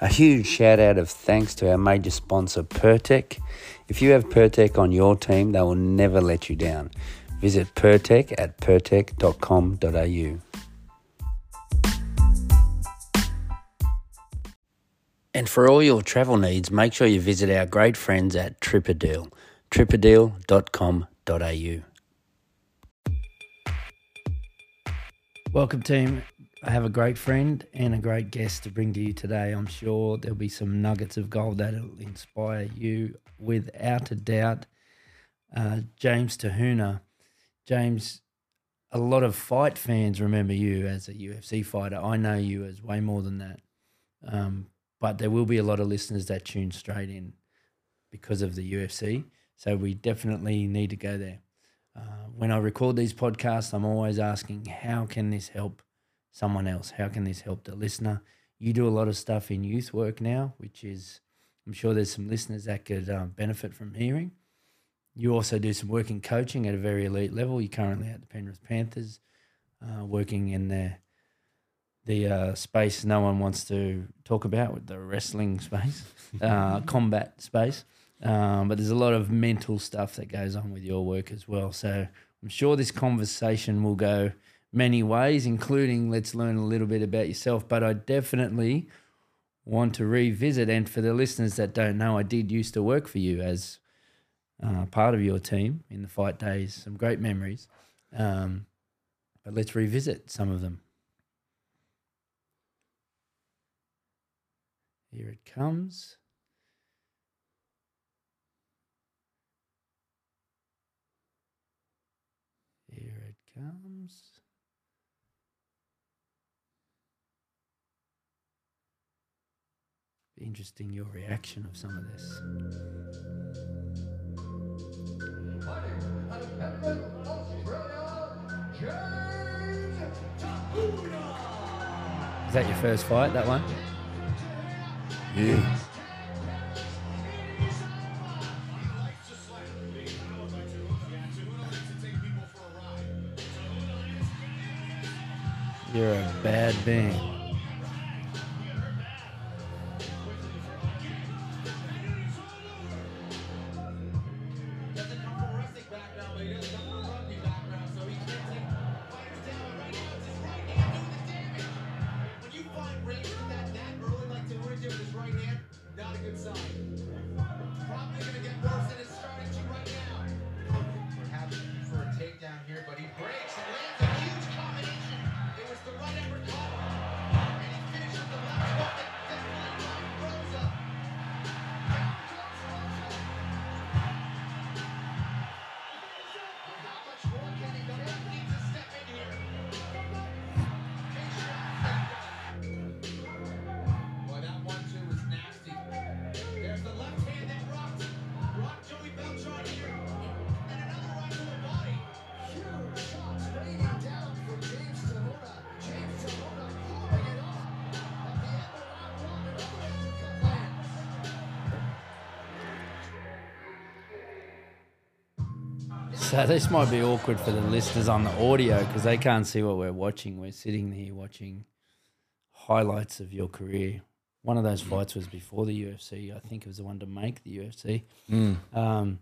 A huge shout out of thanks to our major sponsor, Pertec. If you have Pertec on your team, they will never let you down. Visit Pertec at pertec.com.au. And for all your travel needs, make sure you visit our great friends at Tripadeal, tripadeal.com.au. Welcome, team. I have a great friend and a great guest to bring to you today. I'm sure there'll be some nuggets of gold that'll inspire you without a doubt. Uh, James Te Huna. James, a lot of fight fans remember you as a UFC fighter. I know you as way more than that. Um, but there will be a lot of listeners that tune straight in because of the UFC. So we definitely need to go there. Uh, when I record these podcasts, I'm always asking, how can this help someone else? How can this help the listener? You do a lot of stuff in youth work now, which is, I'm sure there's some listeners that could uh, benefit from hearing. You also do some work in coaching at a very elite level. You're currently at the Penrith Panthers, uh, working in the the uh, space no one wants to talk about with the wrestling space, uh, combat space. Um, but there's a lot of mental stuff that goes on with your work as well. So I'm sure this conversation will go many ways, including let's learn a little bit about yourself. But I definitely want to revisit, and for the listeners that don't know, I did used to work for you as uh, part of your team in the fight days. Some great memories. Um, but let's revisit some of them. Here it comes. Here it comes. Interesting your reaction of some of this. Is that your first fight, that one? Yeah. You're a bad being. So this might be awkward for the listeners on the audio because they can't see what we're watching. We're sitting here watching highlights of your career. One of those fights was before the UFC. I think it was the one to make the UFC. Um,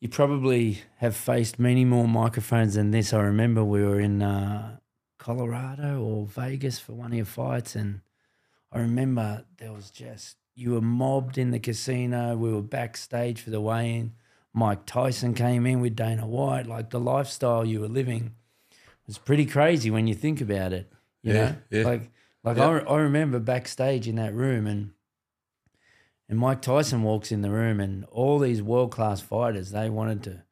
you probably have faced many more microphones than this. I remember we were in uh, Colorado or Vegas for one of your fights, and I remember there was just you were mobbed in the casino. We were backstage for the weigh-in. Mike Tyson came in with Dana White. Like the lifestyle you were living was pretty crazy when you think about it. You Yeah, know, yeah. like like Yeah. I, re- I remember backstage in that room and. And Mike Tyson walks in the room, and all these world class fighters they wanted to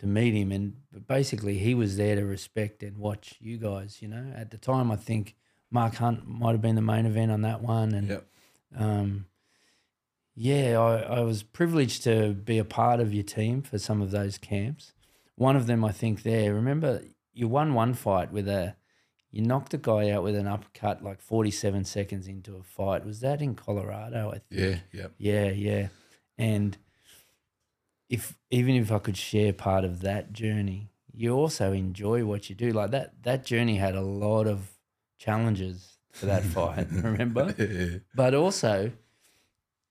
to meet him, and but basically he was there to respect and watch you guys. You know, at the time I think Mark Hunt might have been the main event on that one, and Yep. um, yeah, I, I was privileged to be a part of your team for some of those camps. One of them, I think, there. Remember, you won one fight with a, you knocked a guy out with an uppercut like 47 seconds into a fight. Was that in Colorado? I think. Yeah. Yeah. Yeah, yeah. And if even if I could share part of that journey, you also enjoy what you do. Like that that journey had a lot of challenges for that fight. remember? Yeah. but also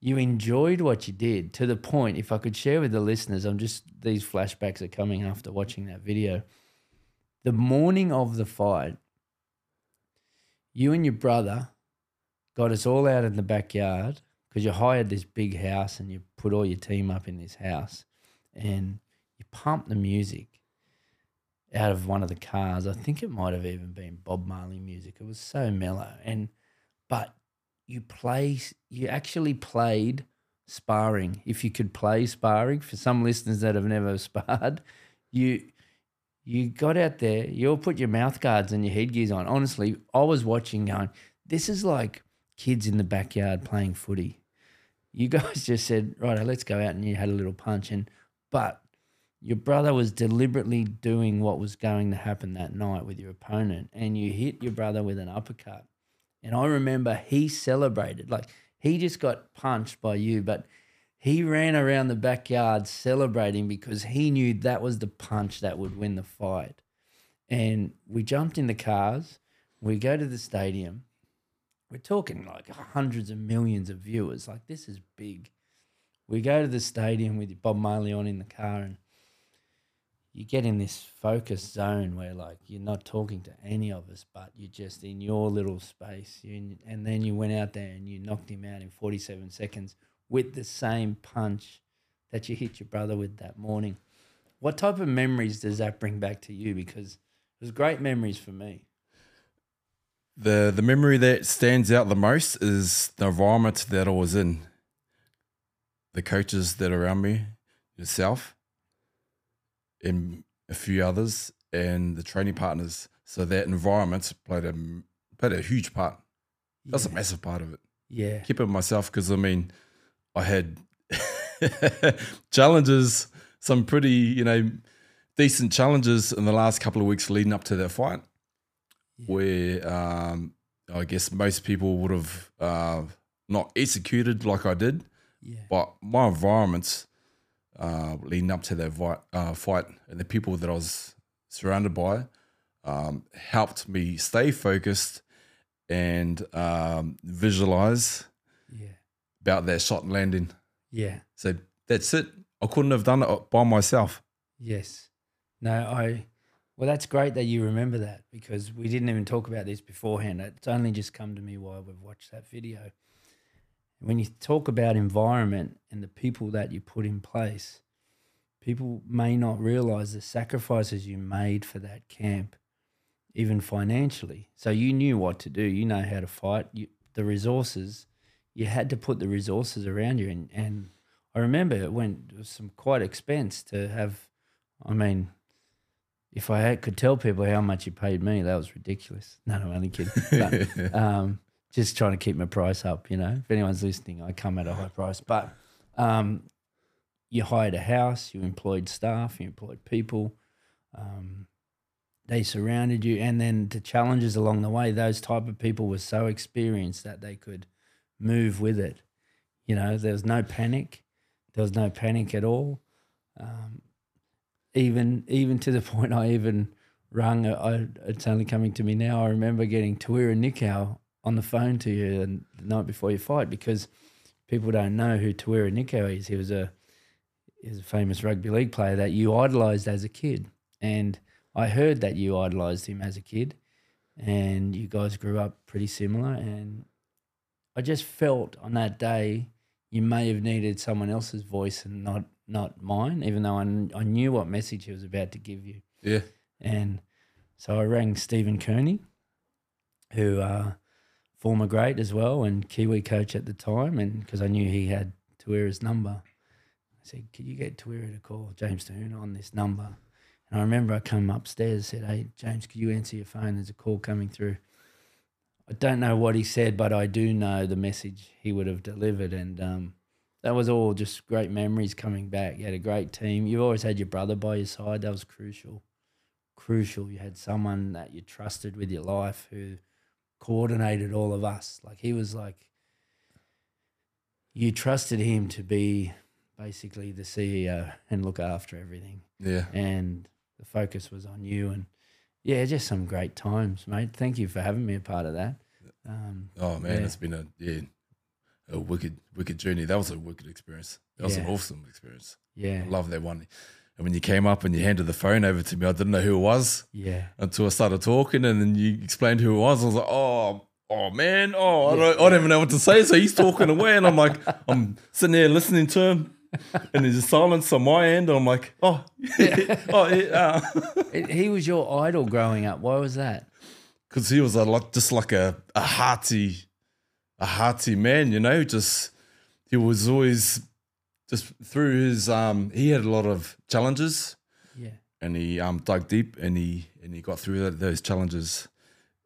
you enjoyed what you did to the point if i could share with the listeners i'm just these flashbacks are coming after watching that video. The morning of the fight you and your brother got us all out in the backyard because you hired this big house and you put all your team up in this house and you pumped the music out of one of the cars. I think it might have even been bob marley music. It was so mellow and but you play you actually played sparring. If you could play sparring for some listeners that have never sparred you you got out there you put your mouth guards and your headgears on. Honestly i was watching going this is like kids in the backyard playing footy. You guys just said right let's go out and you had a little punch and but your brother was deliberately doing what was going to happen that night with your opponent and you hit your brother with an uppercut and I remember he celebrated. Like he just got punched by you, but he ran around the backyard celebrating because he knew that was the punch that would win the fight. And we jumped in the cars. We go to the stadium. We're talking like hundreds of millions of viewers. Like this is big. We go to the stadium with Bob Marley on in the car and you get in this focus zone where like you're not talking to any of us, but you're just in your little space. You, and then you went out there and you knocked him out in 47 seconds with the same punch that you hit your brother with that morning. What type of memories does that bring back to you? Because it was great memories for me. The the memory that stands out the most is the environment that I was in. The coaches that are around me, yourself, and a few others, and the training partners. So that environment played a played a huge part. That's a massive part of it. Yeah. Keep it myself because I mean, I had challenges, some pretty you know decent challenges in the last couple of weeks leading up to that fight, Yeah. where um, I guess most people would have uh, not executed like I did, Yeah. but my environments uh, leading up to that vi- uh, fight and the people that I was surrounded by um, helped me stay focused and um, visualize Yeah. about that shot and landing. Yeah. So that's it. I couldn't have done it by myself. Yes. No, I. Well, that's great that you remember that because we didn't even talk about this beforehand. It's only just come to me while we've watched that video. When you talk about environment and the people that you put in place, people may not realize the sacrifices you made for that camp, even financially. So you knew what to do. You know how to fight. You, the resources, you had to put the resources around you. And, and I remember it went it was some quite expense to have. I mean, if I had, could tell people how much you paid me, that was ridiculous. No, no, I'm only kidding. But, um, just trying to keep my price up. You know, if anyone's listening, I come at a high price. But um, you hired a house, you employed staff, you employed people. Um, they surrounded you, and then the challenges along the way. Those type of people were so experienced that they could move with it. You know, there was no panic. There was no panic at all. Um, even even to the point I even rung. I, it's only coming to me now. I remember getting Tawera Nikau on the phone to you the the night before your fight because people don't know who Tawera Nikau is. He was a he was a famous rugby league player that you idolized as a kid, and I heard that you idolized him as a kid, and you guys grew up pretty similar. And I just felt on that day you may have needed someone else's voice and not not mine, even though I, kn- I knew what message he was about to give you. Yeah. And so I rang Stephen Kearney, who uh, former great as well and Kiwi coach at the time, and because I knew he had Tawera's number, I said, "Could you get Tawera to call James Te Huna on this number?" And I remember I come upstairs and said, "Hey James, could you answer your phone? There's a call coming through." I don't know what he said, but I do know the message he would have delivered, and um, that was all just great memories coming back. You had a great team. You always had your brother by your side. That was crucial. Crucial. You had someone that you trusted with your life who coordinated all of us. Like he was like, you trusted him to be basically the CEO and look after everything. Yeah. And the focus was on you. And yeah, just some great times, mate. Thank you for having me a part of that. Um, Oh man, Yeah. it's been a yeah, a wicked, wicked journey. That was a wicked experience. That was an awesome experience. yeah, I love that one. And when you came up and you handed the phone over to me, I didn't know who it was yeah, until I started talking, and then you explained who it was. I was like, oh, oh man, oh, I don't, I don't even know what to say. So he's talking away, and I'm like, I'm sitting there listening to him, and there's a silence on my end. And I'm like, oh, oh, yeah, uh. It- he was your idol growing up. Why was that? because he was a lot, just like a a hearty, a hearty man, you know. Just he was always just through his um, he had a lot of challenges. Yeah, and he um dug deep and he and he got through that, those challenges.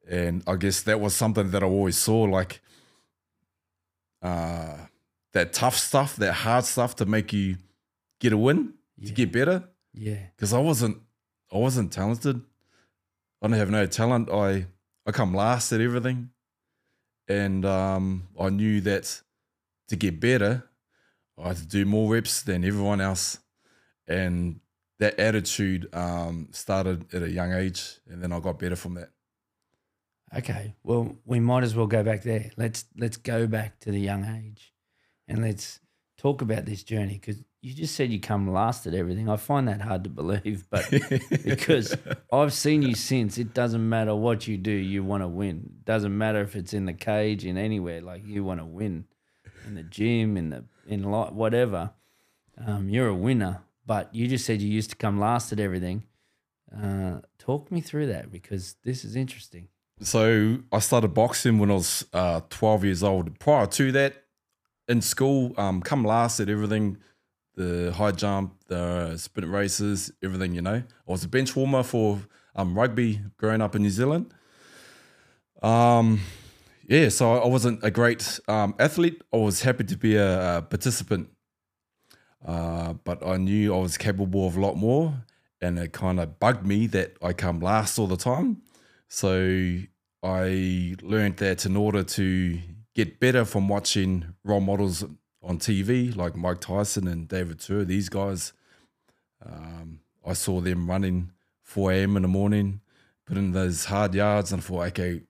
And i guess that was something that i always saw like uh that tough stuff that hard stuff to make you get a win yeah, to get better. Yeah, because i wasn't i wasn't talented. I don't have no talent. I i come last at everything. And um i knew that to get better i had to do more reps than everyone else and that attitude um started at a young age and then i got better from that Okay, well, we might as well go back there. Let's let's go back to the young age, and let's talk about this journey because you just said you come last at everything. I find that hard to believe, but because I've seen you since, it doesn't matter what you do, you want to win. Doesn't matter if it's in the cage, in anywhere, like you want to win, in the gym, in the in life, whatever. Um, you're a winner, but you just said you used to come last at everything. Uh, talk me through that because this is interesting. so i started boxing when i was uh 12 years old prior to that in school um come last at everything the high jump the sprint races everything you know i was a bench warmer for um rugby growing up in new zealand um yeah so i wasn't a great um athlete i was happy to be a, a participant uh but i knew i was capable of a lot more and it kind of bugged me that i come last all the time so I learned that in order to get better from watching role models on TV like Mike Tyson and David Tua, these guys, um, I saw them running 4 a.m. in the morning, putting those hard yards, and I thought, okay,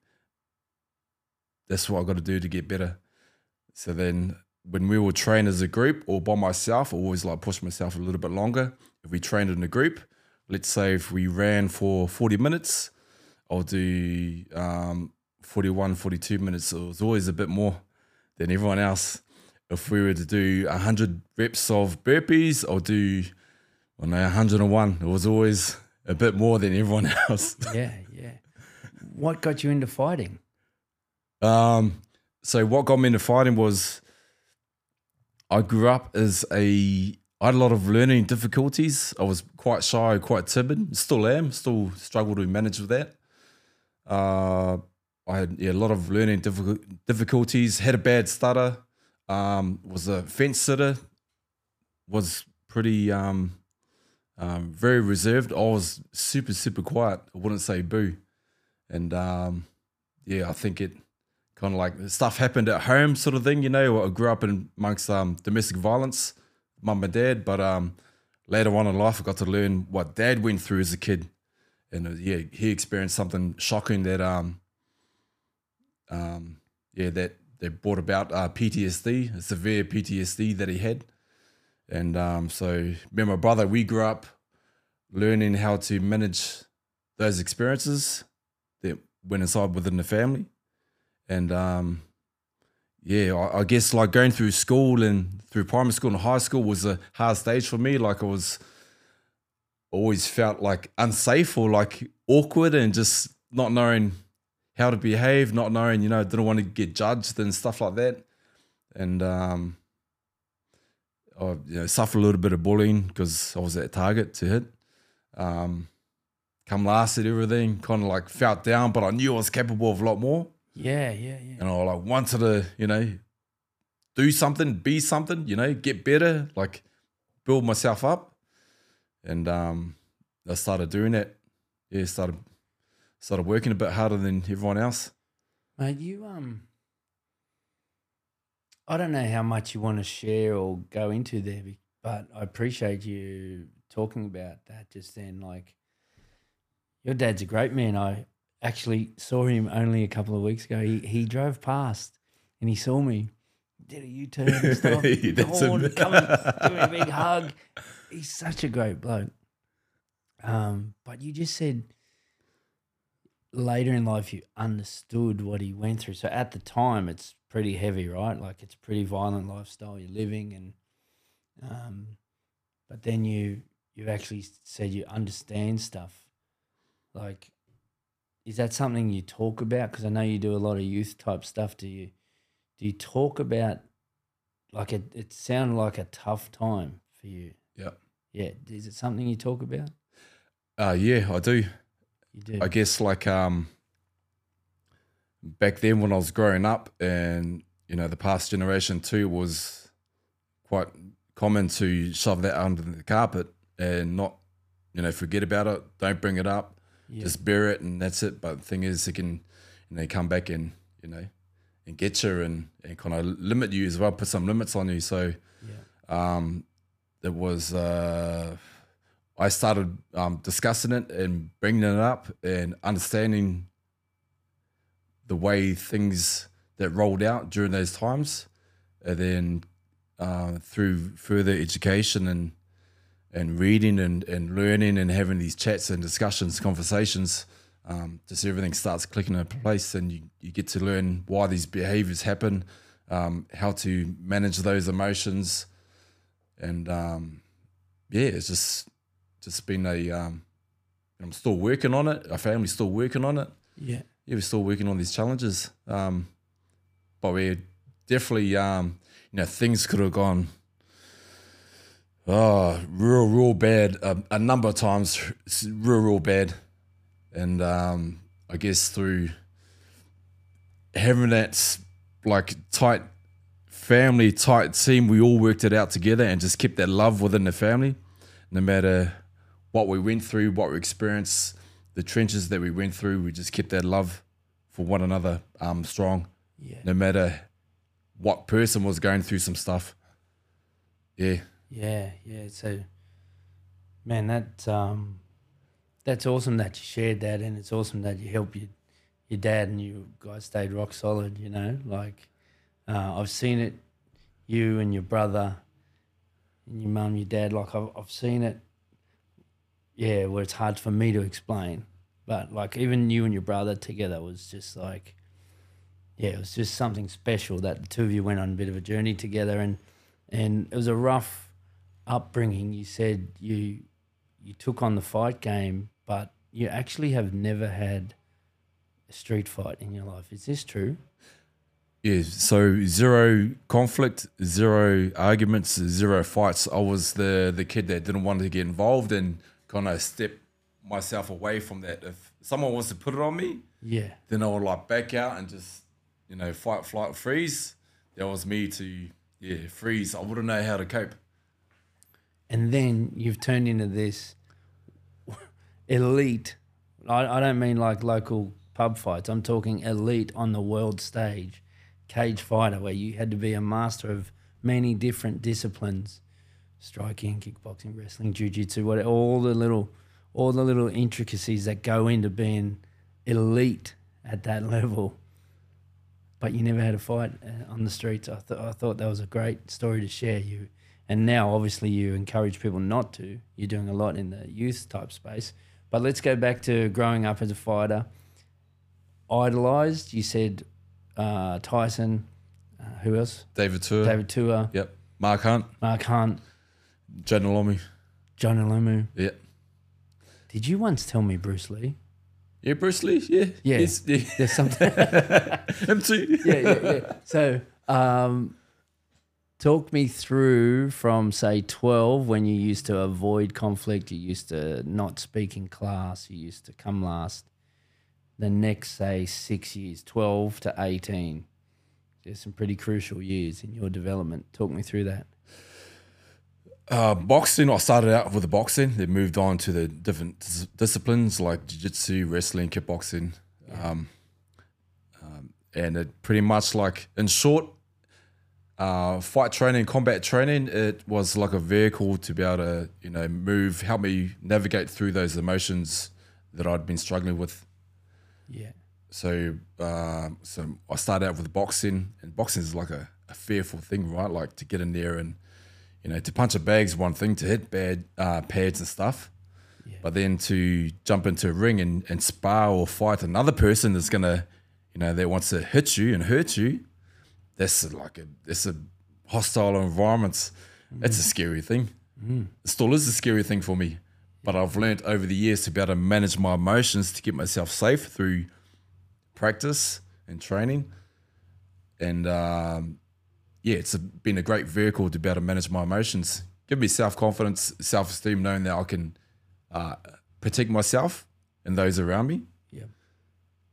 that's what I got to do to get better. So then when we would train as a group or by myself, I always like push myself a little bit longer. If we trained in a group, let's say if we ran for 40 minutes, I'll do um, 41, 42 minutes. So it was always a bit more than everyone else. If we were to do 100 reps of burpees, I'll do, I know, 101. It was always a bit more than everyone else. Yeah, yeah. What got you into fighting? Um, so what got me into fighting was I grew up as a I had a lot of learning difficulties. I was quite shy, quite timid. Still am. Still struggle to manage with that. Uh, I had yeah, a lot of learning difficulties. Had a bad stutter. Um, was a fence sitter. Was pretty um, um, very reserved. I was super super quiet. I wouldn't say boo. And um, yeah, I think it kind of like stuff happened at home, sort of thing. You know, I grew up in amongst um, domestic violence, mum and dad. But um, later on in life, I got to learn what dad went through as a kid, and uh, yeah, he experienced something shocking that um, um, yeah, that that brought about uh, PTSD, severe PTSD that he had, and um, so me and my brother, we grew up learning how to manage those experiences that went inside within the family and um, yeah, I, I guess like going through school and through primary school and high school was a hard stage for me. Like I was always felt like unsafe or like awkward and just not knowing how to behave, not knowing, you know, didn't want to get judged and stuff like that. And um, I you know, suffered a little bit of bullying because I was at target to hit. Um, come last at everything, kind of like felt down, but I knew I was capable of a lot more Yeah, yeah, yeah. and I like wanted to, you know, do something, be something, you know, get better, like build myself up. And um I started doing that. Yeah, started started working a bit harder than everyone else. Mate, you um I don't know how much you want to share or go into there, but I appreciate you talking about that just then. Like, your dad's a great man. I actually saw him only a couple of weeks ago. He he drove past and he saw me, did a U turn and stuff. Horn, come give me a big hug. He's such a great bloke. Um, but you just said later in life you understood what he went through. So at the time, it's pretty heavy, right? Like it's a pretty violent lifestyle you're living, and um, but then you you actually said you understand stuff. Like, is that something you talk about? Because I know you do a lot of youth type stuff. Do you do you talk about like it? It sounded like a tough time for you. Yeah. Yeah. Is it something you talk about? Uh, yeah, I do. You do. I guess like um back then when I was growing up and you know the past generation too was quite common to shove that under the carpet and not you know forget about it don't bring it up yeah. just bear it and that's it but the thing is it can you know come back and you know and get you and, and kind of limit you as well put some limits on you so yeah. um, it was uh, I started um, discussing it and bringing it up and understanding the way things that rolled out during those times, and then uh, through further education and and reading and, and learning and having these chats and discussions, conversations, um, just everything starts clicking into place, and you, you get to learn why these behaviors happen, um, how to manage those emotions, and um, yeah, it's just just been a. Um, I'm still working on it. Our family's still working on it. yeah. Yeah, we're still working on these challenges. Um, but we're definitely, um, you know, things could have gone, oh, real, real bad a, a number of times, real, real bad. And um, I guess through having that like tight family, tight team, we all worked it out together and just kept that love within the family, no matter what we went through, what we experienced, the trenches that we went through. We just kept that love for one another um, strong, Yeah. no matter what person was going through some stuff. Yeah, Yeah, yeah. So, man, that um, that's awesome that you shared that, and it's awesome that you helped your your dad and you guys stayed rock solid. You know, like uh, I've seen it, you and your brother, and your mum, your dad. Like I've I've seen it. Yeah, where it's hard for me to explain, but like even you and your brother together was just like, yeah, it was just something special that the two of you went on a bit of a journey together, and and it was a rough upbringing. You said you you took on the fight game, but you actually have never had a street fight in your life. Is this true? yeah. So zero conflict, zero arguments, zero fights. I was the the kid that didn't want to get involved and kind of step myself away from that. If someone wants to put it on me, Yeah, then I would like back out and just you know fight, flight, freeze. That was me to yeah freeze. I wouldn't know how to cope. And then you've turned into this elite. I, I don't mean like local pub fights. I'm talking elite on the world stage, cage fighter, where you had to be a master of many different disciplines, striking, kickboxing, wrestling, jujitsu, what all the little, all the little intricacies that go into being elite at that level. But you never had a fight uh, on the streets. I, th- I thought that was a great story to share. You and now obviously you encourage people not to. You're doing a lot in the youth type space. But let's go back to growing up as a fighter. Idolized, you said uh, Tyson. Uh, who else? David Tua. David Tua, Yep. Mark Hunt. Mark Hunt, Jonah Lomu. Jonah Lomu. Yep. Did you once tell me Bruce Lee? Yeah, Bruce Lee. Yeah. Yeah. Yes, yeah. There's something. Him too. yeah, yeah, yeah. So, um, talk me through from say 12 when you used to avoid conflict, you used to not speak in class, you used to come last. The next, say, six years, 12 to 18. There's some pretty crucial years in your development. Talk me through that. Uh, boxing, I started out with the boxing. Then moved on to the different dis- disciplines like jiu-jitsu, wrestling, kickboxing. Um, um, and it pretty much like, in short, uh, fight training, combat training, it was like a vehicle to be able to, you know, move, help me navigate through those emotions that I'd been struggling with. Yeah. So, um, so I started out with boxing, and boxing is like a, a fearful thing, right? Like to get in there and you know to punch a bag's one thing, to hit bad uh, pads and stuff, Yeah. but then to jump into a ring and, and spar or fight another person that's gonna, you know, that wants to hit you and hurt you, that's like a it's a hostile environment. That's a scary thing. It still is a scary thing for me. But I've learned over the years to be able to manage my emotions to keep myself safe through practice and training. And um, yeah, it's a, been a great vehicle to be able to manage my emotions. Give me self confidence, self esteem, knowing that I can uh, protect myself and those around me, Yeah.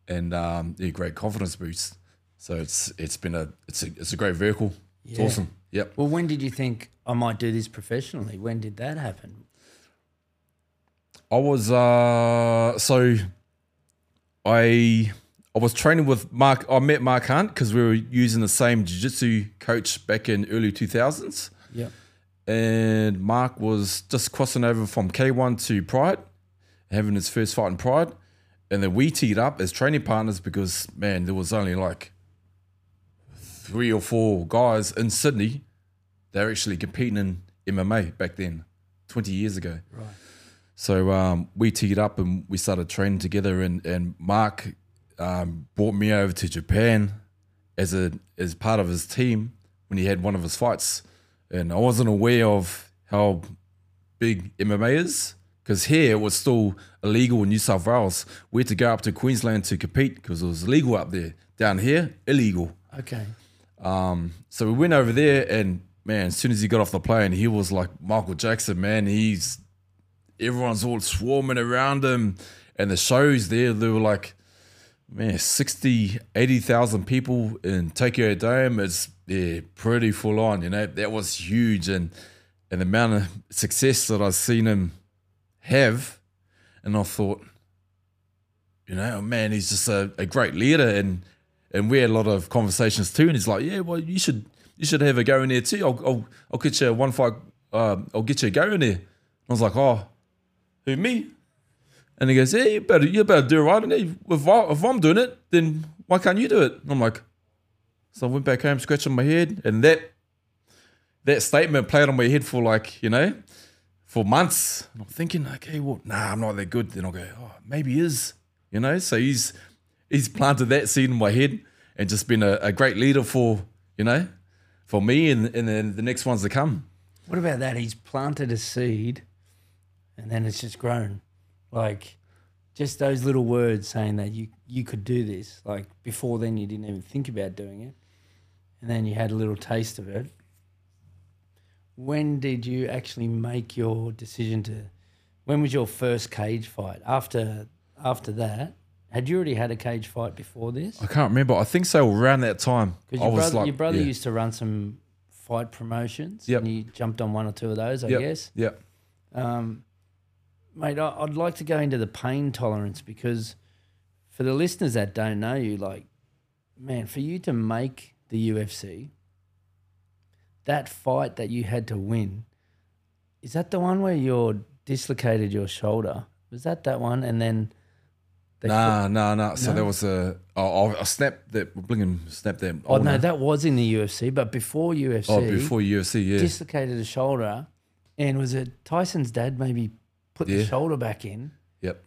and um, yeah, great confidence boost. So it's it's been a it's a it's a great vehicle. It's awesome. Yep. Well, when did you think I might do this professionally? When did that happen? I was uh so I I was training with Mark. I met Mark Hunt because we were using the same jiu-jitsu coach back in early 2000s. Yeah. And Mark was just crossing over from K1 to Pride, having his first fight in Pride. And then we teed up as training partners because, man, there was only like three or four guys in Sydney they're actually competing in MMA back then, 20 years ago. Right. So um, we teed up and we started training together. And, and Mark um, brought me over to Japan as a as part of his team when he had one of his fights. And I wasn't aware of how big MMA is because here it was still illegal in New South Wales. We had to go up to Queensland to compete because it was illegal up there. Down here, illegal. Okay. Um, so we went over there, and man, as soon as he got off the plane, he was like Michael Jackson. Man, he's everyone's all swarming around him, and the shows there, they were like, man, 60, 80,000 people in Tokyo Dome. It's yeah, pretty full on. You know, that was huge, and and the amount of success that I've seen him have, and I thought, you know, man, he's just a, a great leader, and and we had a lot of conversations too. And he's like, yeah, well, you should you should have a go in there too. I'll I'll, I'll get you one fight. Um, I'll get you a go in there. I was like, oh, who me? And he goes, yeah, you better you better do it right. And if, I, if I'm doing it, then why can't you do it? And I'm like, so I went back home scratching my head, and that that statement played on my head for like you know for months. And I'm thinking, okay, well, nah, I'm not that good. Then I'll go, oh, maybe is. You know, so he's he's planted that seed in my head and just been a, a great leader for you know for me and and then the next ones to come. What about that? He's planted a seed and then it's just grown. Like just those little words saying that you you could do this. Like before then you didn't even think about doing it. And then you had a little taste of it. When did you actually make your decision to when was your first cage fight? After after that, had you already had a cage fight before this? I can't remember. I think so. Around that time, Because your brother, like, your brother yeah. used to run some fight promotions. Yep. And you jumped on one or two of those, I Yep. guess. Yep. Um, mate, I, I'd like to go into the pain tolerance because for the listeners that don't know you, like, man, for you to make the UFC, that fight that you had to win, is that the one where you dislocated your shoulder? Was that that one? And then Nah, nah, nah. So there was a. Oh, I snapped that. Blinking snapped that. Oh no, that was in the UFC, but before UFC, Oh, before UFC, yeah. dislocated a shoulder, and was it Tyson's dad maybe put the shoulder back in yep.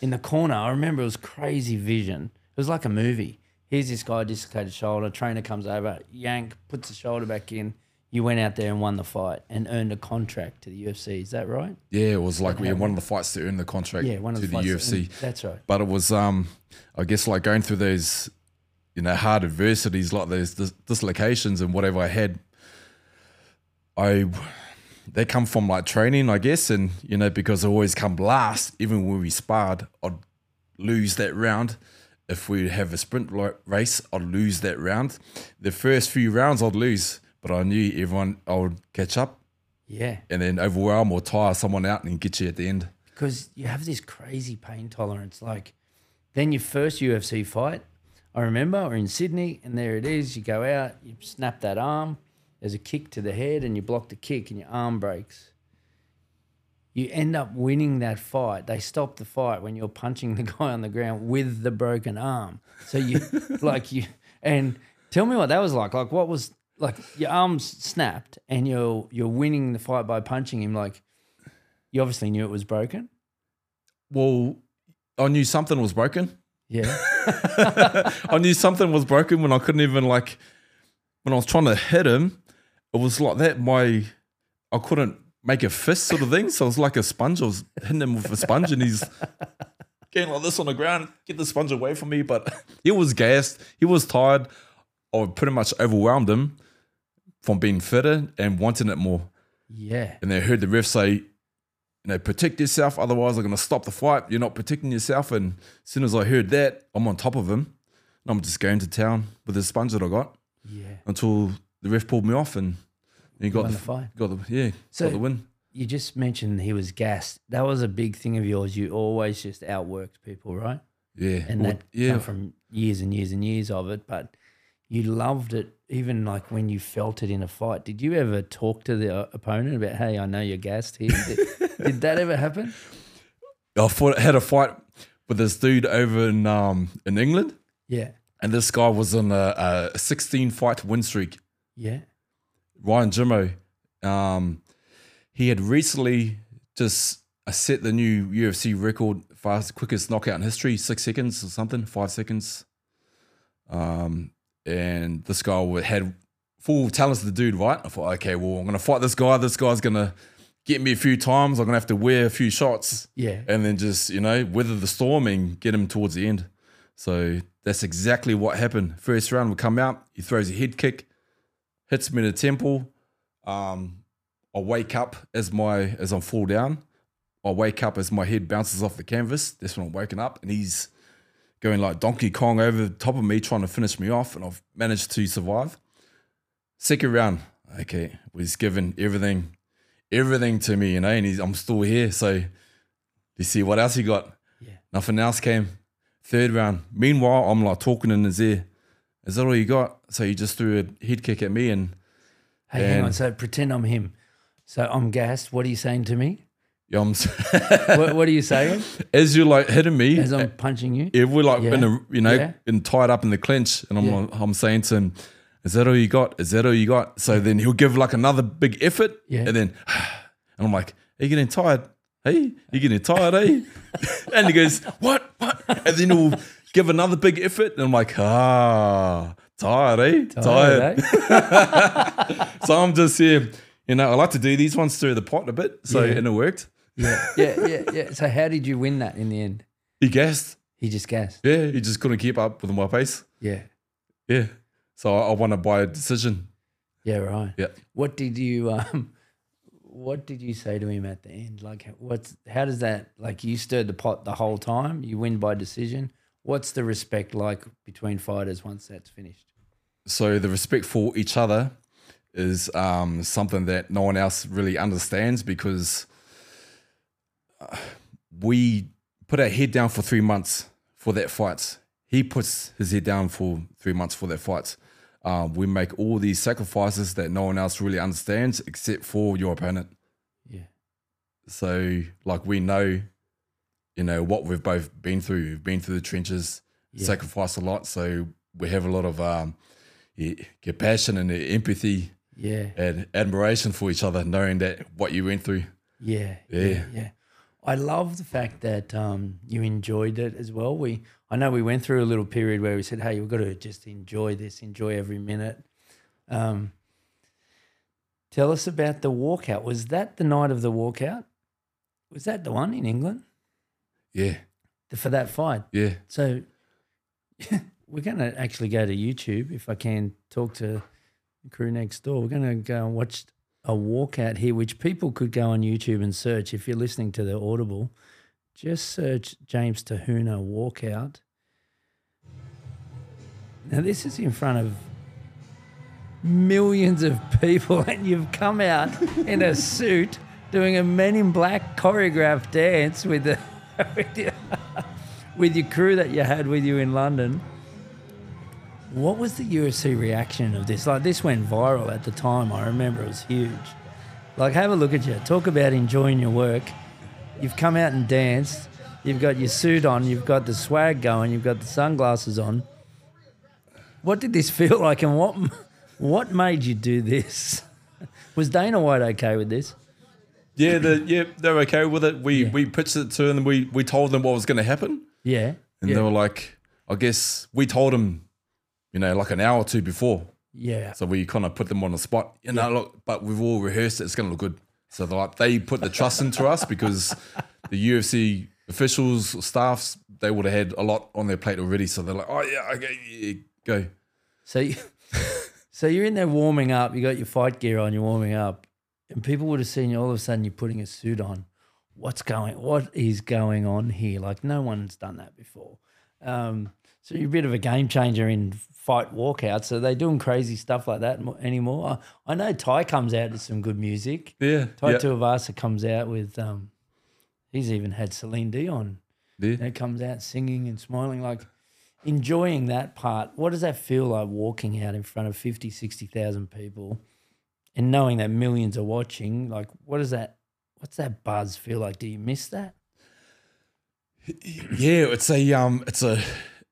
in the corner? I remember it was crazy vision. It was like a movie. Here's this guy dislocated shoulder. Trainer comes over, yank, puts the shoulder back in. You went out there and won the fight and earned a contract to the UFC. Is that right? Yeah, it was like we had one of the fights to earn the contract Yeah, one of to the, the UFC. That's right. but it was um I guess like going through those you know hard adversities like those dis- dislocations and whatever I had I they come from like training I guess and you know because I always come last even when we sparred I'd lose that round if we have a sprint race I'd lose that round the first few rounds I'd lose but I knew everyone I would catch up Yeah, and then overwhelm or tire someone out and get you at the end because you have this crazy pain tolerance. Like, then your first UFC fight, I remember, we're in Sydney, and there it is. You go out, you snap that arm. There's a kick to the head, and you block the kick, and your arm breaks. you end up winning that fight. They stop the fight when you're punching the guy on the ground with the broken arm. So you like you and tell me what that was like. Like what was like your arms snapped and you're you're winning the fight by punching him. Like you obviously knew it was broken. Well, I knew something was broken. Yeah. I knew something was broken when I couldn't even like when I was trying to hit him. It was like that. My I couldn't make a fist sort of thing. So it was like a sponge. I was hitting him with a sponge, and he's getting like this on the ground. Get the sponge away from me. But he was gassed. He was tired. I pretty much overwhelmed him from being fitter and wanting it more. Yeah. And they heard the ref say, you know, protect yourself, otherwise I'm going to stop the fight. You're not protecting yourself. And as soon as I heard that, I'm on top of him. And I'm just going to town with the sponge that I got Yeah. until the ref pulled me off and he got the, the fight. got the yeah, So- got the win. You just mentioned he was gassed. That was a big thing of yours. You always just outworked people, right? Yeah, And Well, that yeah, from years and years and years of it. But you loved it, even like when you felt it in a fight. Did you ever talk to the uh, opponent about, hey, I know you're gassed here? Did, did that ever happen? I fought, had a fight with this dude over in um in England, Yeah. and this guy was on a, a 16 fight win streak. Yeah. Ryan Jimmo, um, he had recently just uh, set the new UFC record fast quickest knockout in history, six seconds or something, five seconds. Um, and this guy had full talents of the dude, right? I thought, okay, well, I'm gonna fight this guy. This guy's gonna get me a few times. I'm gonna have to wear a few shots, Yeah. and then just you know weather the storm and get him towards the end. So that's exactly what happened. First round will come out. He throws a head kick, hits me in the temple. Um, I wake up as my as I fall down. I wake up as my head bounces off the canvas. That's when I'm waking up, and he's going like Donkey Kong over the top of me, trying to finish me off, and I've managed to survive. Second round, okay, was given everything, everything to me, you know, and he's, I'm still here. So, you see what else he got? Yeah. Nothing else came. Third round. Meanwhile, I'm like talking in his ear. Is that all you got? So he just threw a head kick at me, and Hey, hang on. So pretend I'm him. So I'm gassed. What are you saying to me? I'm, What, what are you saying as you're like hitting me, as I'm punching you? Yeah, we're like Yeah. in a, you know, Yeah. in tied up in the clinch, and I'm Yeah. like, I'm saying to him, "Is that all you got? Is that all you got?" So then he'll give like another big effort, Yeah. and then, and I'm like, "Are you getting tired? Hey, you getting tired? eh?" and he goes, "What? What?" And then he'll give another big effort, and I'm like, "Ah, tired, eh? Tired." eh? so I'm just here. You know, I like to do these ones through the pot a bit, so and it worked. Yeah, yeah, yeah, yeah. So how did you win that in the end? He guessed. He just guessed. Yeah, he just couldn't keep up with my pace. Yeah. Yeah. So I, I won it by a decision. Yeah, right. Yeah. What did you um what did you say to him at the end? Like what's how does that like you stirred the pot the whole time? You win by decision. What's the respect like between fighters once that's finished? So the respect for each other is um, something that no one else really understands because we put our head down for three months for that fight. He puts his head down for three months for that fight. Um, we make all these sacrifices that no one else really understands except for your opponent. Yeah. So, like, we know, you know, what we've both been through. We've been through the trenches, Yeah. sacrificed a lot. So, we have a lot of um, yeah, compassion and empathy Yeah. and admiration for each other, knowing that what you went through. Yeah, yeah, Yeah. yeah. I love the fact that um, you enjoyed it as well. We, I know we went through a little period where we said, "Hey, we've got to just enjoy this, enjoy every minute." Um, tell us about the walkout. Was that the night of the walkout? Was that the one in England Yeah, for that fight? yeah. So we're going to actually go to YouTube if I can talk to the crew next door. We're going to go and watch a walkout here, which people could go on YouTube and search. If you're listening to the Audible, just search James Te Huna walkout. Now, this is in front of millions of people, and you've come out in a suit doing a Men in Black choreographed dance with the. with your- with your crew that you had with you in London. What was the UFC reaction of this? Like this went viral at the time. I remember it was huge. Like have a look at you. Talk about enjoying your work. you've come out and danced. You've got your suit on. You've got the swag going. You've got the sunglasses on. What did this feel like, and what what made you do this? Was Dana White okay with this? Yeah, the, yeah, they're okay with it. We Yeah. we pitched it to them. We we told them what was going to happen, Yeah. and yeah. they were like, I guess we told them, you know, like an hour or two before. yeah. So we kind of put them on the spot. You know, look, but we've all rehearsed it. It's going to look good. So they're like, they put the trust into us because the UFC officials, staffs, they would have had a lot on their plate already. So they're like, oh yeah, okay, yeah, go. So, you, so you're in there warming up. You got your fight gear on. You're warming up, and people would have seen you. All of a sudden, you're putting a suit on. What's going? What is going on here? Like no one's done that before. Um, so you're a bit of a game changer in fight walkouts. So they doing crazy stuff like that anymore. I, I know Tai comes out with some good music. Yeah, Tai yeah, Tuivasa comes out with. Um, he's even had Celine Dion yeah. that comes out singing and smiling, like enjoying that part. What does that feel like walking out in front of 50, 60,000 people and knowing that millions are watching? Like, what does that, what's that buzz feel like? Do you miss that? Yeah, it's a um, it's a,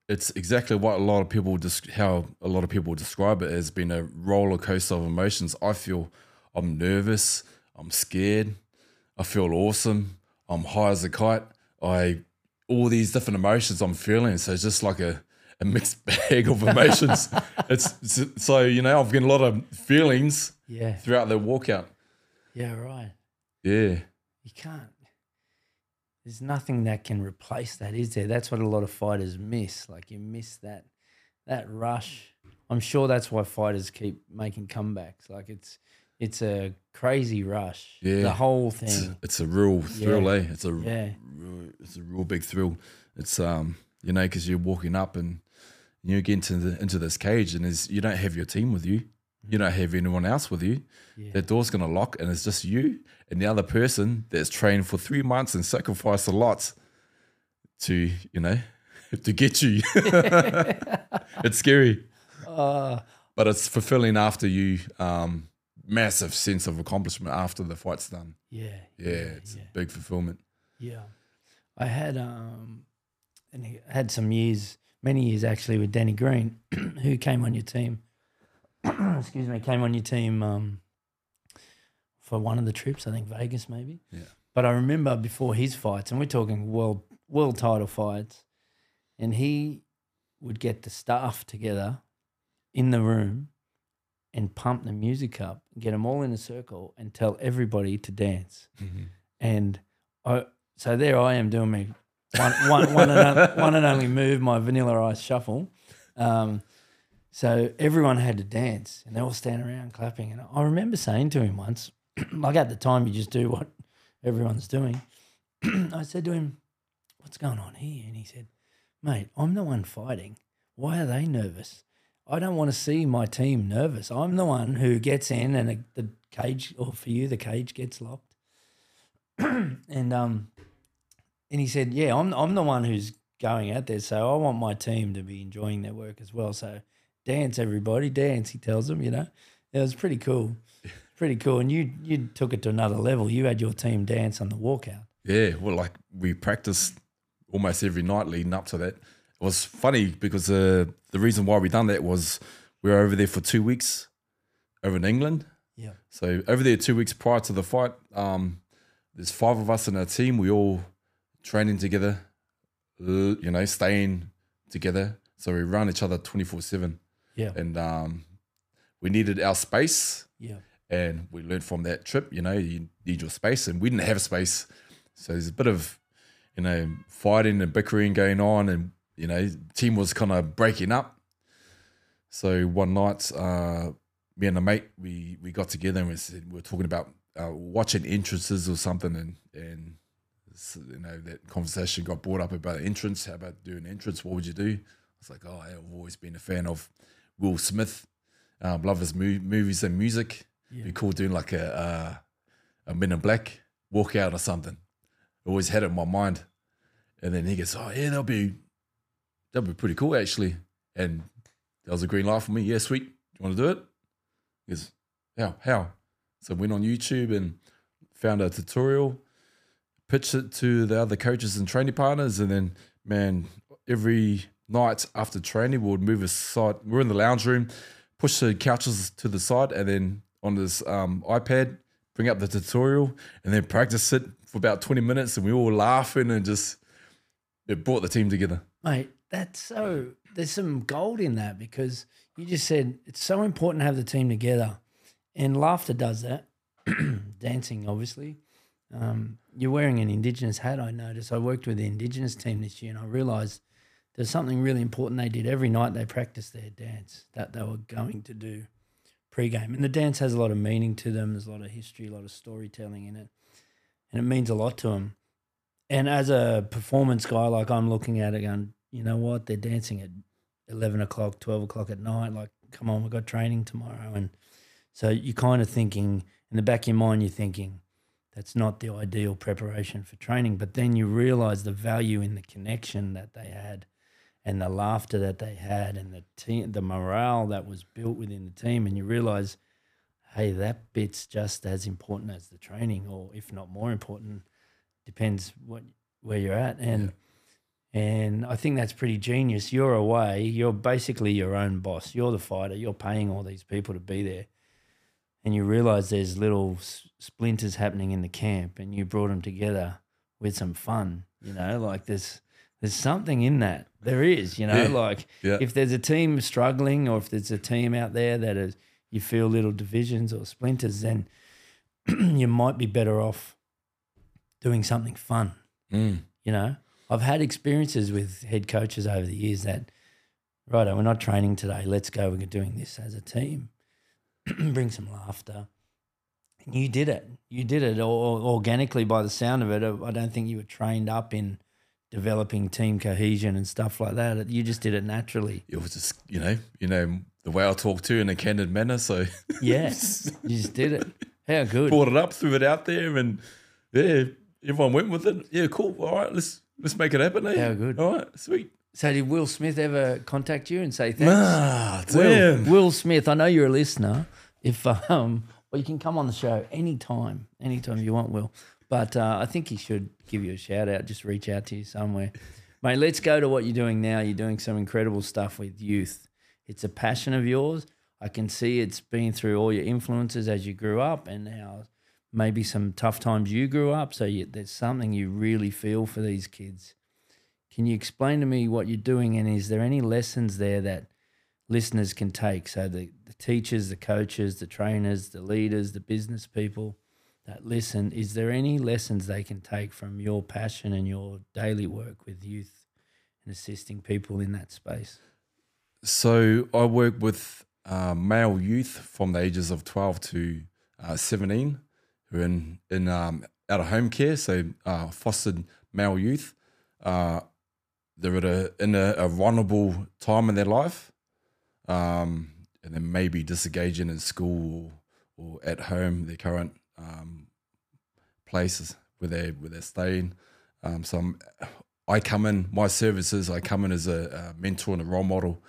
it's exactly what a lot of people just how a lot of people describe it as being a roller coaster of emotions. I feel I'm nervous, I'm scared, I feel awesome, I'm high as a kite. I all these different emotions I'm feeling. So it's just like a, a mixed bag of emotions. it's, it's so you know I've getting a lot of feelings Yeah. throughout the walkout. Yeah, right. Yeah, You can't. There's nothing that can replace that, is there? That's what a lot of fighters miss. Like you miss that that rush. I'm sure that's why fighters keep making comebacks. Like it's it's a crazy rush. Yeah. The whole it's, thing. it's a real thrill, Yeah. eh? It's a Yeah. real, it's a real big thrill. It's um, you know, because you're walking up and you get into the, into this cage, and is you don't have your team with you. You don't have anyone else with you. Yeah. That door's gonna lock, and it's just you and the other person that's trained for three months and sacrificed a lot to, you know, to get you. it's scary, Uh, but it's fulfilling after you. Um, massive sense of accomplishment after the fight's done. yeah. Yeah, it's yeah. big fulfillment. Yeah. I had um and had some years, many years actually with Danny Green, who came on your team. excuse me, came on your team um for one of the trips, I think Vegas maybe. Yeah. But I remember before his fights, and we're talking world world title fights, and he would get the staff together in the room and pump the music up, get them all in a circle, and tell everybody to dance. And I, so there I am doing me one, one, one, and, one and only move, my vanilla ice shuffle. Um, so everyone had to dance and they all stand around clapping. And I remember saying to him once, like at the time, you just do what everyone's doing. I said to him, What's going on here? And he said, Mate, I'm the one fighting. Why are they nervous? I don't want to see my team nervous. I'm the one who gets in and the- cage, or for you, the cage gets locked. and um, and he said, "Yeah, I'm I'm the one who's going out there, so I want my team to be enjoying their work as well. So dance, everybody, dance." He tells them, you know, it was pretty cool, pretty cool. And you you took it to another level. You had your team dance on the walkout. Yeah, well, like we practiced almost every night leading up to that. It was funny because uh, the reason why we done that was we were over there for two weeks over in England. Yeah, So over there, two weeks prior to the fight, um, there's five of us in our team. We all training together, you know, staying together. So we run each other twenty four seven, yeah, and um, we needed our space yeah, and we learned from that trip, you know, you need your space, and we didn't have space. So there's a bit of, you know, fighting and bickering going on, and you know, team was kind of breaking up. So one night, uh, me and a mate, we we got together and we, said, we were talking about uh, watching entrances or something, and and you know that conversation got brought up about entrance. How about doing entrance? What would you do? I was like, oh, I've always been a fan of Will Smith. Um, love his mo- movies and music. Yeah. Be cool doing like a uh, a Men in Black walkout or something. Always had it in my mind. And then he goes, "Oh yeah, that'll be that'll be pretty cool actually." And that was a green light for me. Yeah, sweet. You want to do it? He goes, "How? How?" So went on YouTube and found a tutorial. pitched it to the other coaches and training partners, and then man, every night after training, we would move aside. We're in the lounge room, push the couches to the side, and then on this um, iPad, bring up the tutorial, and then practice it for about twenty minutes, and we all laughing and just it brought the team together. Mate, that's so. There's some gold in that because you just said it's so important to have the team together, and laughter does that. Dancing, obviously. Um, you're wearing an Indigenous hat. I noticed. I worked with the Indigenous team this year, and I realised there's something really important they did every night. They practiced their dance that they were going to do pre-game, and the dance has a lot of meaning to them. There's a lot of history, a lot of storytelling in it, and it means a lot to them. And as a performance guy, like I'm looking at it, going, you know what? They're dancing at eleven o'clock, twelve o'clock at night. Like, come on, we've got training tomorrow, and so you're kind of thinking in the back of your mind, you're thinking that's not the ideal preparation for training. But then you realize the value in the connection that they had and the laughter that they had and the team, the morale that was built within the team. And you realize, hey, that bit's just as important as the training, or if not more important, depends what where you're at. And and I think that's pretty genius. You're away. You're basically your own boss. You're the fighter. You're paying all these people to be there and you realize there's little splinters happening in the camp and you brought them together with some fun you know like there's there's something in that there is you know Yeah. like Yeah. if there's a team struggling or if there's a team out there that is you feel little divisions or splinters then you might be better off doing something fun Mm. you know, I've had experiences with head coaches over the years that, right, we're not training today. Let's go. We're doing this as a team. Bring some laughter. And you did it. You did it or, organically by the sound of it. I don't think you were trained up in developing team cohesion and stuff like that. You just did it naturally. It was just you know you know the way I talk to in a candid manner, so Yeah, you just did it. How good. brought it up, threw it out there, and yeah, everyone went with it. Yeah, cool. All right, let's let's make it happen. Eh? How good. All right, sweet. So did Will Smith ever contact you and say thanks? Ah, Will, damn. Will Smith, I know you're a listener. If um, well, you can come on the show anytime, anytime you want, Will. But uh, I think he should give you a shout out. Just reach out to you somewhere, mate. Let's go to what you're doing now. You're doing some incredible stuff with youth. It's a passion of yours. I can see it's been through all your influences as you grew up, and how maybe some tough times you grew up. So you, there's something you really feel for these kids. Can you explain to me what you're doing, and is there any lessons there that listeners can take? So the, the teachers, the coaches, the trainers, the leaders, the business people that listen, is there any lessons they can take from your passion and your daily work with youth and assisting people in that space? So I work with uh, male youth from the ages of 12 to uh, 17 who are in, in um, out of home care, so uh, fostered male youth. Uh, they're at a, in a, a vulnerable time in their life um, and then maybe disengaging in school or, or at home, their current um, places where, they, where they're staying. Um, so I'm, I come in, my services, I come in as a, a mentor and a role model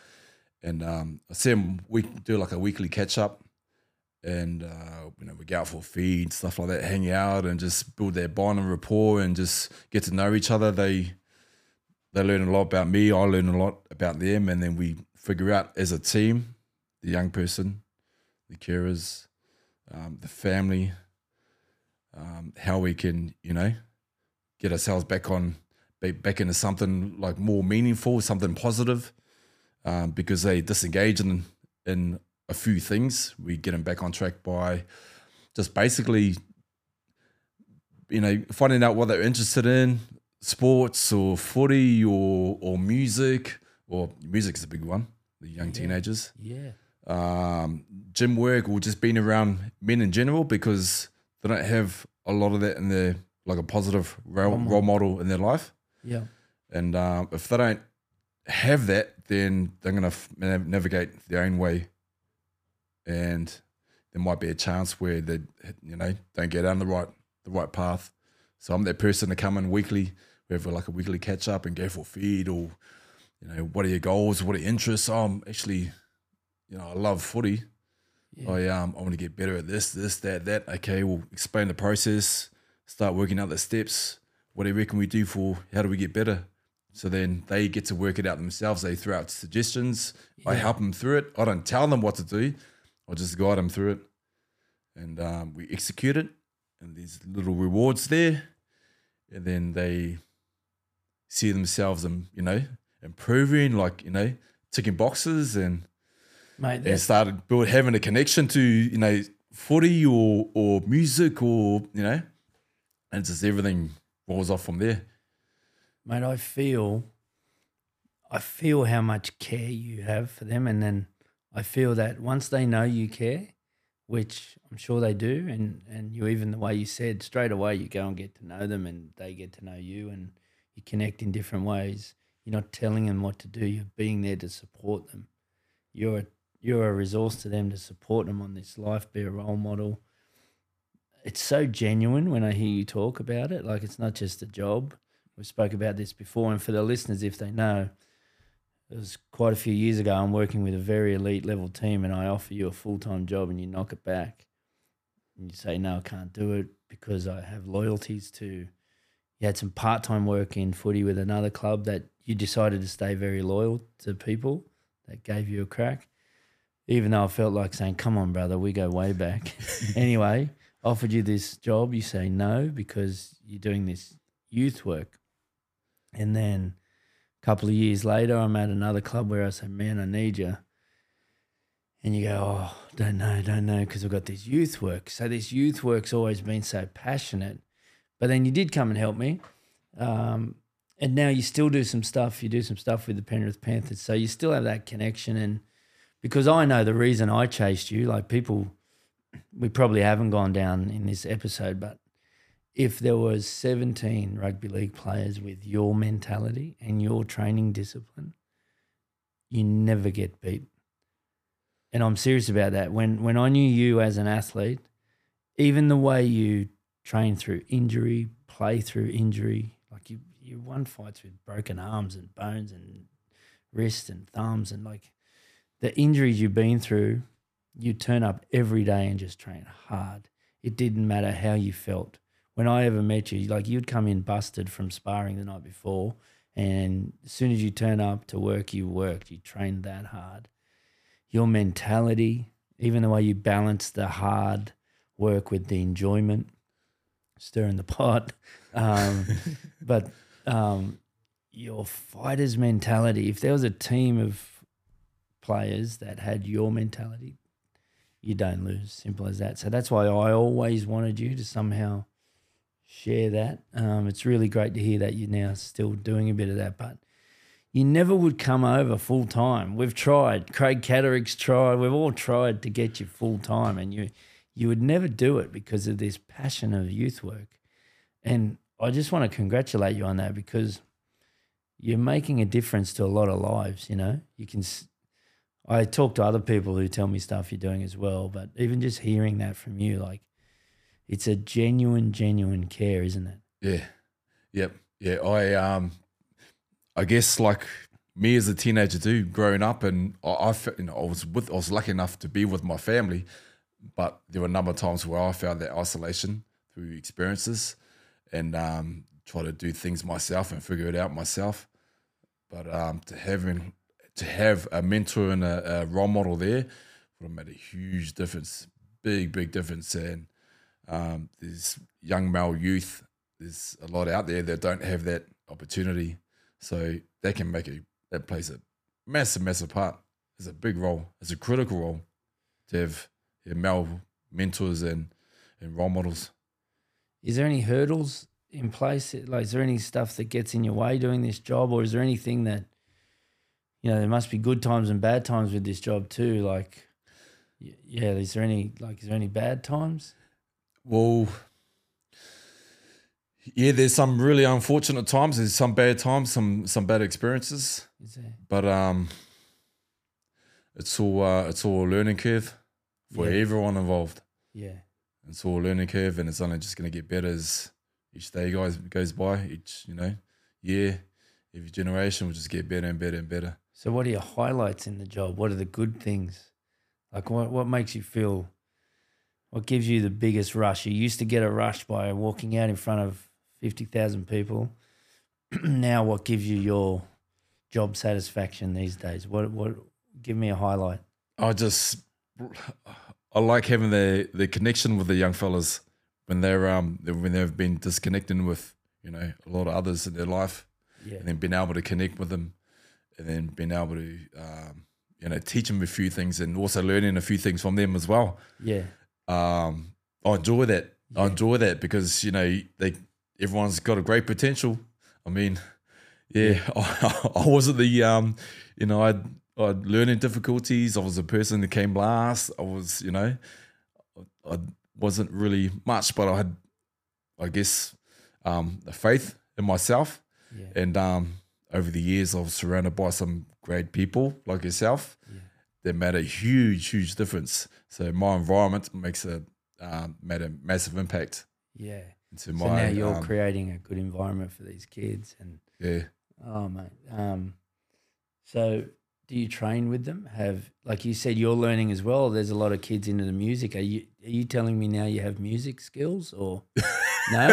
and um, I see them we do like a weekly catch up, and uh, you know we go out for feed stuff like that, hang out and just build their bond and rapport and just get to know each other. They they learn a lot about me, I learn a lot about them, and then we figure out as a team, the young person, the carers, um, the family, um, how we can you know get ourselves back on back back into something like more meaningful, something positive um, because they disengage in in a few things. We get them back on track by just basically, you know, finding out what they're interested in, sports or footy or or music. Or music is a big one. The young teenagers, Yeah. um, gym work, or just being around men in general because they don't have a lot of that in their like a positive role, Role model in their life. Yeah. And um, if they don't have that, then they're going to f- navigate their own way. And there might be a chance where they, you know, don't get on the right the right path. So I'm that person to come in weekly, we have like a weekly catch up and go for a feed or, you know, what are your goals? What are your interests? Oh, I'm actually, you know, I love footy. Yeah. I um I want to get better at this, this, that, that. Okay, we'll explain the process, start working out the steps. what do you reckon we do for how do we get better? So then they get to work it out themselves. They throw out suggestions. I help them through it. I don't tell them what to do. I just guide them through it, and um, we execute it. And there's little rewards there, and then they see themselves, and you know, improving, like you know, ticking boxes, and Mate, and started build having a connection to you know footy or or music or you know, and just everything rolls off from there. mate, I feel, I feel how much care you have for them, and then I feel that once they know you care, which I'm sure they do, and and you even the way you said straight away, you go and get to know them, and they get to know you, and you connect in different ways. You're not telling them what to do; you're being there to support them. You're a, you're a resource to them to support them on this life, be a role model. It's so genuine when I hear you talk about it. Like it's not just a job. We spoke about this before, and for the listeners, if they know, it was quite a few years ago. I'm working with a very elite level team, and I offer you a full time job, and you knock it back, and you say, "No, I can't do it because I have loyalties to." You had some part time work in footy with another club that you decided to stay very loyal to people that gave you a crack, even though I felt like saying, "Come on, brother, we go way back." anyway, offered you this job, you say no because you're doing this youth work, and then a couple of years later, I'm at another club where I say, "Man, I need you." And you go, oh, don't know, don't know, because I've got this youth work. So this youth work's always been so passionate. But then you did come and help me. Um, and now you still do some stuff. You do some stuff with the Penrith Panthers. So you still have that connection. And because I know the reason I chased you, like people, we probably haven't gone down in this episode, but if there was 17 rugby league players with your mentality and your training discipline, you never get beat. And I'm serious about that. When when I knew you as an athlete, even the way you train through injury, play through injury, like you you won fights with broken arms and bones and wrists and thumbs and like the injuries you've been through, you turn up every day and just train hard. It didn't matter how you felt. When I ever met you, like you'd come in busted from sparring the night before, and as soon as you turn up to work, you worked. You trained that hard. Your mentality, even the way you balance the hard work with the enjoyment, stirring the pot. Um, but um, your fighter's mentality, if there was a team of players that had your mentality, you don't lose. Simple as that. So that's why I always wanted you to somehow share that. Um, it's really great to hear that you're now still doing a bit of that, but you never would come over full time. We've tried. Craig Catterick's tried. We've all tried to get you full time, and you you would never do it because of this passion of youth work. And I just want to congratulate you on that because you're making a difference to a lot of lives. You know, you can. I talk to other people who tell me stuff you're doing as well, but even just hearing that from you, like, it's a genuine, genuine care, isn't it? Yeah. Yep. Yeah. I um I guess like me as a teenager too, growing up and I, I you know, I was with I was lucky enough to be with my family, but there were a number of times where I found that isolation through experiences and um try to do things myself and figure it out myself. But um to having to have a mentor and a, a role model there would have made a huge difference. Big, big difference. And um, there's young male youth there's a lot out there that don't have that opportunity. So that can make a that plays a massive, massive part. It's a big role. It's a critical role to have male mentors and and role models. Is there any hurdles in place? Like, is there any stuff that gets in your way doing this job, or is there anything that, you know, there must be good times and bad times with this job too? Like, yeah, is there any like, is there any bad times? Well, yeah, there's some really unfortunate times. There's some bad times, some some bad experiences, but um, it's all uh, it's all a learning curve for Yeah. everyone involved. Yeah, it's all a learning curve and it's only just going to get better as each day goes goes by each you know year every generation will just get better and better and better So, what are your highlights in the job? What are the good things? Like, what what makes you feel? What gives you the biggest rush? You used to get a rush by walking out in front of fifty thousand people. now, what gives you your job satisfaction these days? What what give me a highlight? I just I like having the the connection with the young fellas when they're um when they've been disconnecting with you know a lot of others in their life, Yeah, and then being able to connect with them, and then being able to um, you know teach them a few things and also learning a few things from them as well. yeah, Um, I enjoy that. I enjoy that because you know they everyone's got a great potential. I mean, yeah, I, I wasn't the um, you know, I I had learning difficulties. I was a person that came last. I was, you know, I wasn't really much, but I had, I guess, um, faith in myself. yeah, And um, over the years, I was surrounded by some great people like yourself Yeah. that made a huge, huge difference. So my environment makes a um, made a massive impact yeah. into So my. now you're um, creating a good environment for these kids, and yeah, oh mate. Um, so do you train with them? Have like you said, you're learning as well. There's a lot of kids into the music. Are you are you telling me now you have music skills or no?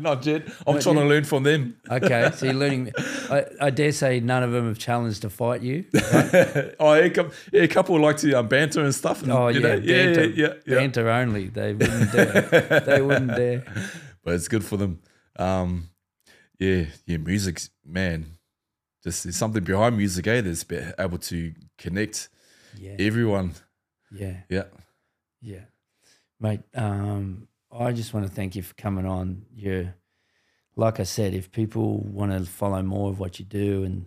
not yet. I'm Not trying yet. to learn from them. Okay, so you're learning. I, I dare say none of them have challenged to fight you. oh, yeah, a couple, yeah, a couple like to um, banter and stuff. And, Oh you yeah, know, banter, yeah, yeah, yeah. banter only. They wouldn't dare. they wouldn't dare. But it's good for them. Um, yeah, yeah, music's man. Just there's something behind music, eh? That's able to connect Yeah, everyone. yeah, Yeah, yeah, mate. Um, I just want to thank you for coming on. You're, like I said, if people want to follow more of what you do and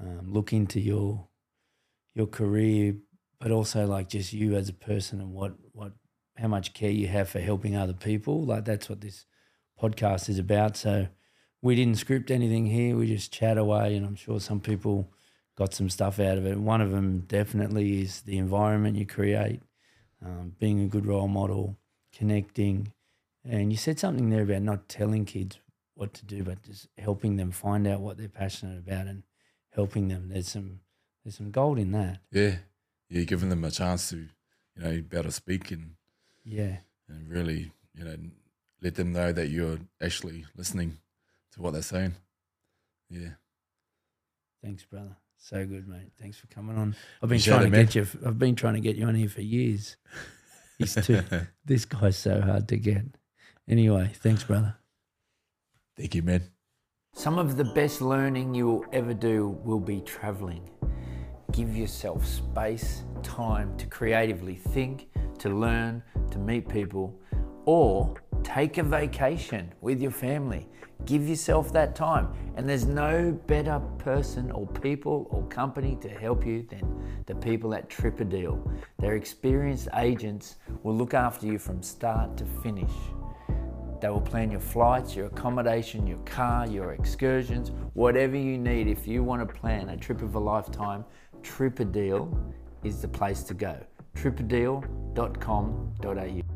um, look into your your career, but also like just you as a person and what what how much care you have for helping other people. Like that's what this podcast is about. So we didn't script anything here. We just chat away, and I'm sure some people got some stuff out of it. One of them definitely is the environment you create, um, being a good role model, connecting. And you said something there about not telling kids what to do, but just helping them find out what they're passionate about and helping them. There's some there's some gold in that. yeah, yeah. Giving them a chance to, you know, be able to speak and Yeah. and really, you know, let them know that you're actually listening to what they're saying. Yeah, Thanks, brother. So good, mate. Thanks for coming on. I've been Appreciate trying it, to man. get you. I've been trying to get you on here for years. He's too. this guy's so hard to get. Anyway, thanks, brother. Thank you, man. Some of the best learning you will ever do will be traveling. Give yourself space, time to creatively think, to learn, to meet people, or take a vacation with your family. Give yourself that time. And there's no better person or people or company to help you than the people at Tripadeal. Their experienced agents will look after you from start to finish. They will plan your flights, your accommodation, your car, your excursions, whatever you need. If you want to plan a trip of a lifetime, Tripadeal is the place to go. tripadeal.com.au.